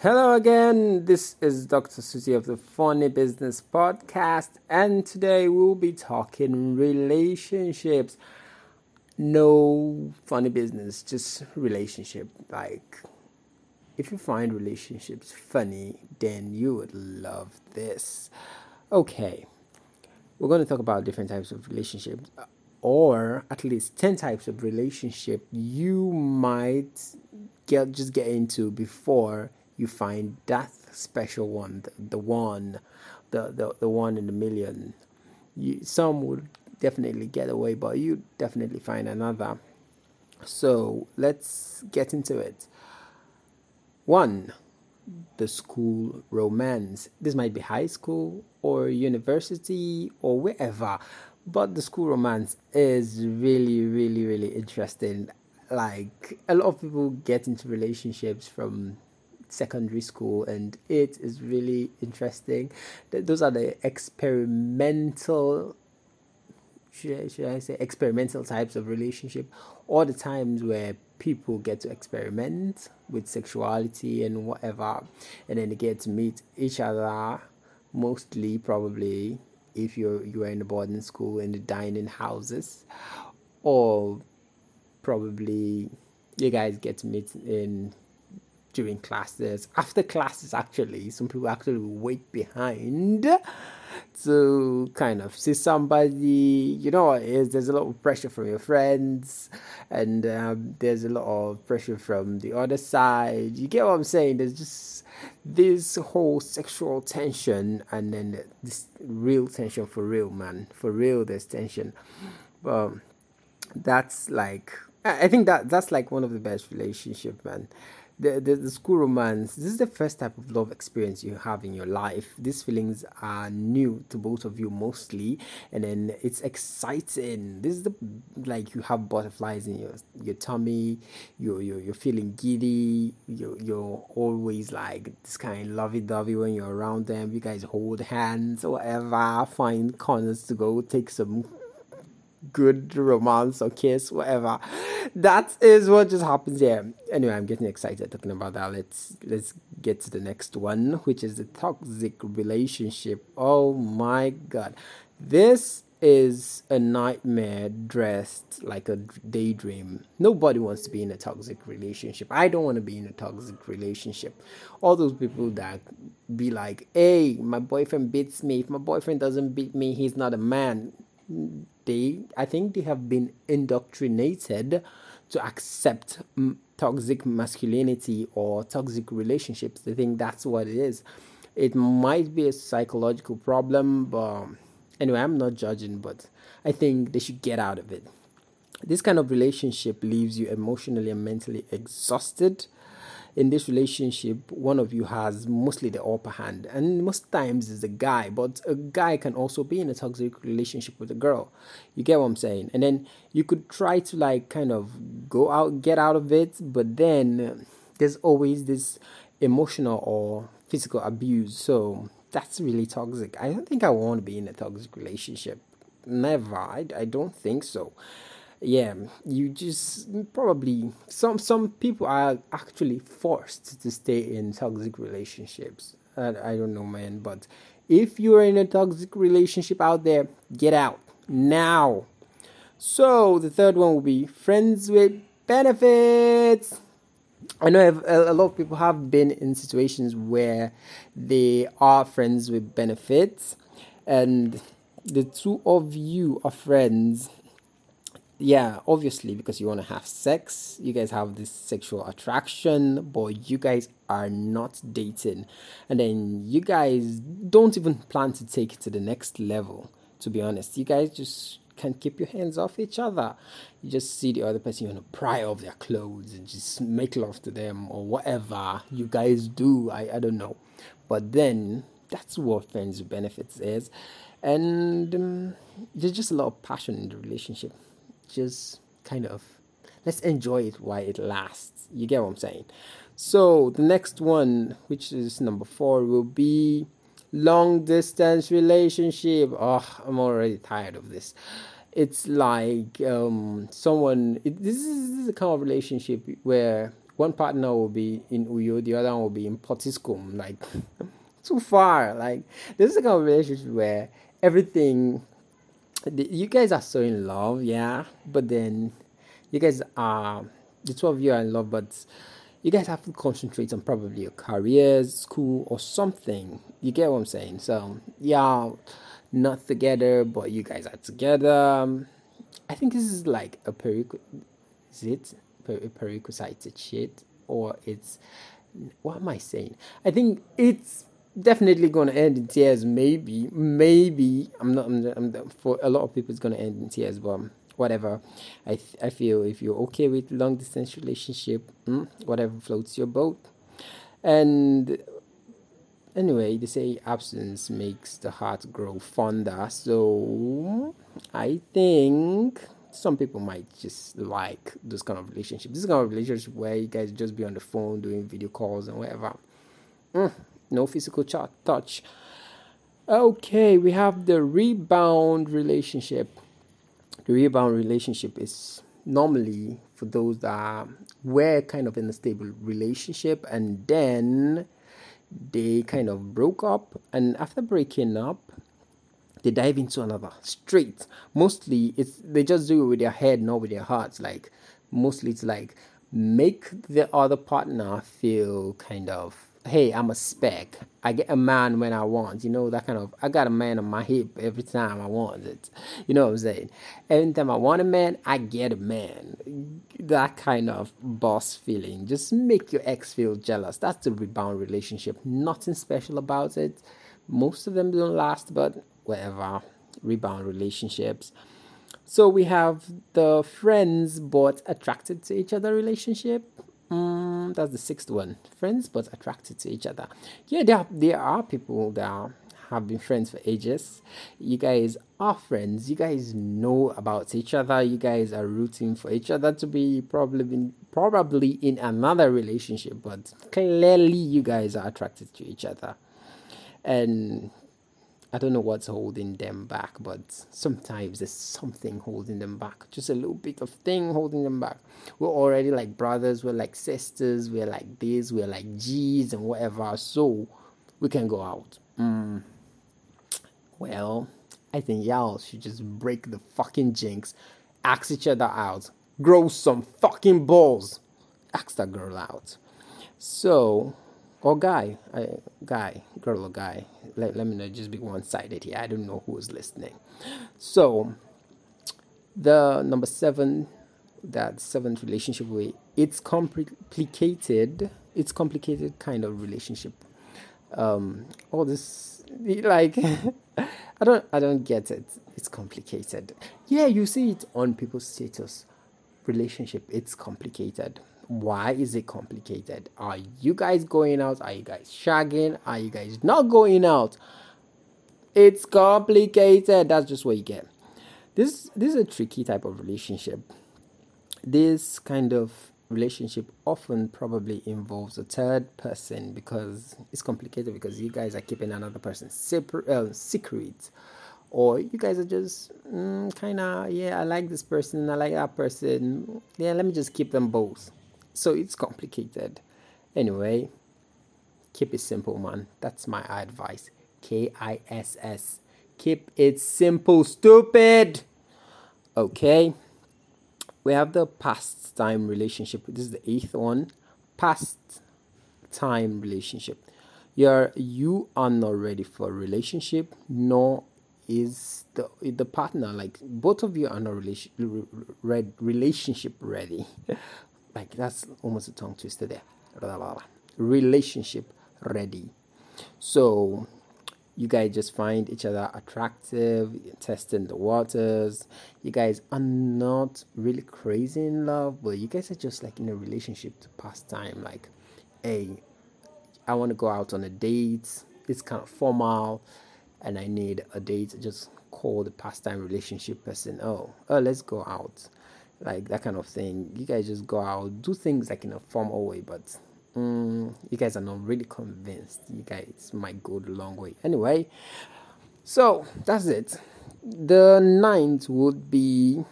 Hello again. This is Dr. Susie of the Funny Business Podcast, and today we'll be talking relationships. No funny business, just relationship. Like, if you find relationships funny, then you would love this. Okay, we're going to talk about different types of relationships, or at least 10 types of relationship you might get just get into before you find that special one, the, the one, the, the, the one in a million. You, some would definitely get away, but you definitely find another. So let's get into it. One, the school romance. This might be high school or university or wherever, but the school romance is really, really, really interesting. Like a lot of people get into relationships from secondary school, and it is really interesting. Those are the experimental, should should I say, experimental types of relationship, or the times where people get to experiment with sexuality and whatever, and then they get to meet each other. Mostly, probably, if you're you are in a boarding school in the dining houses, or probably you guys get to meet in during classes, after classes, actually, some people actually wait behind to kind of see somebody. You know, there's a lot of pressure from your friends, and um, there's a lot of pressure from the other side. You get what I'm saying? There's just this whole sexual tension, and then this real tension for real, man. For real, there's tension. But that's like I think that that's like one of the best relationship, man. The, the, the school romance this is the first type of love experience you have in your life. These feelings are new to both of you mostly and then it's exciting. This is the like you have butterflies in your your tummy you're you're, you're feeling giddy you're, you're always like this kind of lovey-dovey when you're around them. You guys hold hands whatever find corners to go take some good romance or kiss, whatever. That is what just happens here. Anyway, I'm getting excited talking about that. Let's let's get to the next one, which is the toxic relationship. Oh my god. This is a nightmare dressed like a daydream. Nobody wants to be in a toxic relationship. I don't want to be in a toxic relationship. All those people that be like, hey, my boyfriend beats me. If my boyfriend doesn't beat me, he's not a man they i think they have been indoctrinated to accept toxic masculinity or toxic relationships. They think that's what it is. It might be a psychological problem but anyway i'm not judging but i think they should get out of it. This kind of relationship leaves you emotionally and mentally exhausted in this relationship, one of you has mostly the upper hand, and most times is a guy, but a guy can also be in a toxic relationship with a girl. You get what I'm saying? And then you could try to like kind of go out, get out of it, but then there's always this emotional or physical abuse. So that's really toxic. I don't think I want to be in a toxic relationship. Never. I, I don't think so yeah you just probably some some people are actually forced to stay in toxic relationships. I, I don't know man but if you're in a toxic relationship out there get out now. So the third one will be friends with benefits. I know a lot of people have been in situations where they are friends with benefits, and the two of you are friends yeah, obviously, because you want to have sex, you guys have this sexual attraction, but you guys are not dating. And then you guys don't even plan to take it to the next level, to be honest. You guys just can't keep your hands off each other. You just see the other person, you want to pry off their clothes and just make love to them or whatever you guys do. I, I don't know. But then that's what friends with benefits is. And um, there's just a lot of passion in the relationship just kind of let's enjoy it while it lasts. You get what I'm saying? So the next one, which is number four, will be long distance relationship. Oh, I'm already tired of this. It's like um, someone. It, this, is, this is a kind of relationship where one partner will be in Uyo, the other one will be in Potiskum. Like too far. Like this is a kind of relationship where everything you guys are so in love, yeah, but then you guys are the two of you are in love, but you guys have to concentrate on probably your careers, school, or something. You get what I'm saying? So, yeah, not together, but you guys are together. I think this is like a prerequisite. Is it a prerequisite shit, or it's what am I saying? I think it's definitely going to end in tears. Maybe, maybe I'm not. I'm, I'm, for a lot of people, it's going to end in tears. But whatever, I th- I feel if you're okay with long distance relationship, mm, whatever floats your boat. And anyway, they say absence makes the heart grow fonder. So I think some people might just like this kind of relationship. This kind of relationship where you guys just be on the phone doing video calls and whatever. Mm, no physical ch- touch. Okay, we have the rebound relationship. The rebound relationship is normally for those that were kind of in a stable relationship and then they kind of broke up and after breaking up they dive into another straight mostly it's they just do it with their head not with their hearts like mostly it's like make the other partner feel kind of hey, I'm a spec. I get a man when I want, you know, that kind of, I got a man on my hip every time I want it. You know what I'm saying? Every time I want a man, I get a man. That kind of boss feeling. Just make your ex feel jealous. That's the rebound relationship. Nothing special about it. Most of them don't last, but whatever. Rebound relationships. So we have the friends but attracted to each other relationship Mm, that's the sixth one. Friends but attracted to each other. Yeah, there are, there are people that have been friends for ages. You guys are friends. You guys know about each other. You guys are rooting for each other to be probably probably in another relationship, but clearly you guys are attracted to each other. And I don't know what's holding them back, but sometimes there's something holding them back. Just a little bit of thing holding them back. We're already like brothers, we're like sisters, we're like this, we're like G's and whatever. So we can go out. Mm. Well, I think y'all should just break the fucking jinx, ask each other out, grow some fucking balls, ask that girl out. So or guy, uh, guy, girl or guy. Let, let me not just be one sided here. I don't know who's listening. So, the number seven, that seventh relationship way, it's complicated. It's complicated kind of relationship. Um, all this, like, I don't, I don't get it. It's complicated. Yeah, you see it on people's status. Relationship, it's complicated why is it complicated? Are you guys going out? Are you guys shagging? Are you guys not going out? It's complicated. That's just what you get. This this is a tricky type of relationship. This kind of relationship often probably involves a third person because it's complicated because you guys are keeping another person separate uh, secret or you guys are just mm, kind of yeah i like this person i like that person yeah let me just keep them both so it's complicated. Anyway, keep it simple, man. That's my advice. K I S S. Keep it simple, stupid. Okay. We have the past time relationship. This is the eighth one. Past time relationship. You're you are not ready for a relationship, nor is the the partner like both of you are not relation, relationship ready like that's almost a tongue twister there. Relationship ready. So you guys just find each other attractive, testing the waters. You guys are not really crazy in love, but you guys are just like in a relationship to pass time. Like, hey, I want to go out on a date. It's kind of formal, and I need a date. Just call the pastime relationship person. Oh, oh, let's go out like that kind of thing. You guys just go out, do things like in a formal way, but um, you guys are not really convinced. You guys might go the long way. Anyway, so that's it. The ninth would be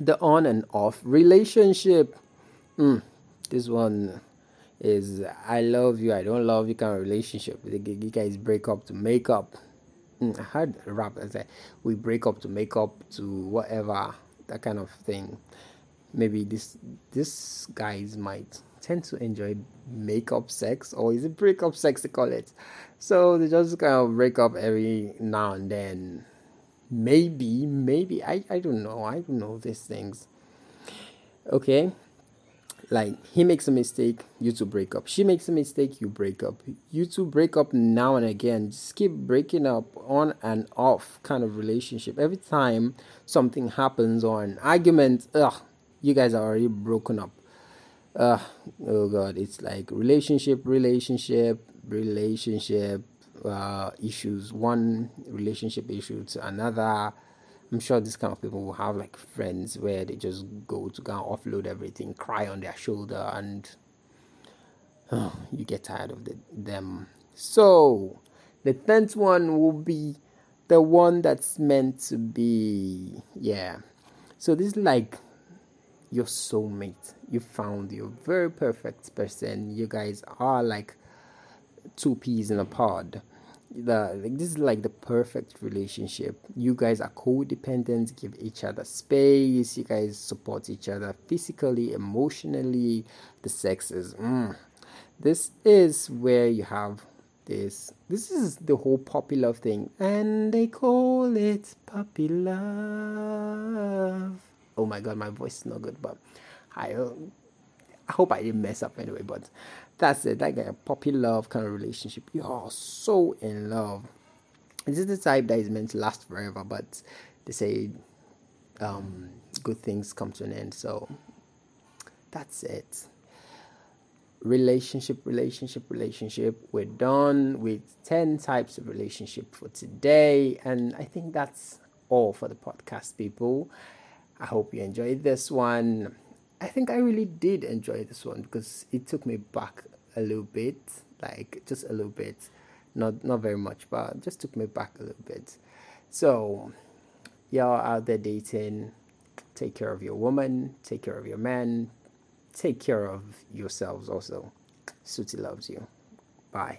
the on and off relationship. Mm, this one is I love you, I don't love you kind of relationship. You guys break up to make up. Mm, I heard rap that said we break up to make up to whatever that kind of thing. Maybe this this guys might tend to enjoy makeup sex or is it breakup sex they call it. So they just kind of break up every now and then. Maybe, maybe I, I don't know. I don't know these things. Okay like he makes a mistake you two break up. She makes a mistake you break up. You two break up now and again. Just keep breaking up on and off kind of relationship. Every time something happens or an argument ugh you guys are already broken up. Uh oh god it's like relationship relationship relationship uh issues. One relationship issue to another I'm sure this kind of people will have like friends where they just go to go and offload everything, cry on their shoulder, and oh, you get tired of the, them. So, the tenth one will be the one that's meant to be, yeah. So, this is like your soulmate. You found your very perfect person. You guys are like two peas in a pod the like this is like the perfect relationship. You guys are codependent give each other space you guys support each other physically emotionally. The sex is mm. this is where you have this this is the whole puppy love thing and they call it puppy love oh my god my voice is not good but i I hope I didn't mess up anyway, but that's it. Like a puppy love kind of relationship. You are so in love. This is the type that is meant to last forever, but they say um, good things come to an end. So that's it. Relationship, relationship, relationship. We're done with 10 types of relationship for today. And I think that's all for the podcast, people. I hope you enjoyed this one. I think I really did enjoy this one because it took me back a little bit, like just a little bit, not not very much, but just took me back a little bit. So, y'all out there dating, take care of your woman, take care of your man, take care of yourselves also. Suti loves you. Bye.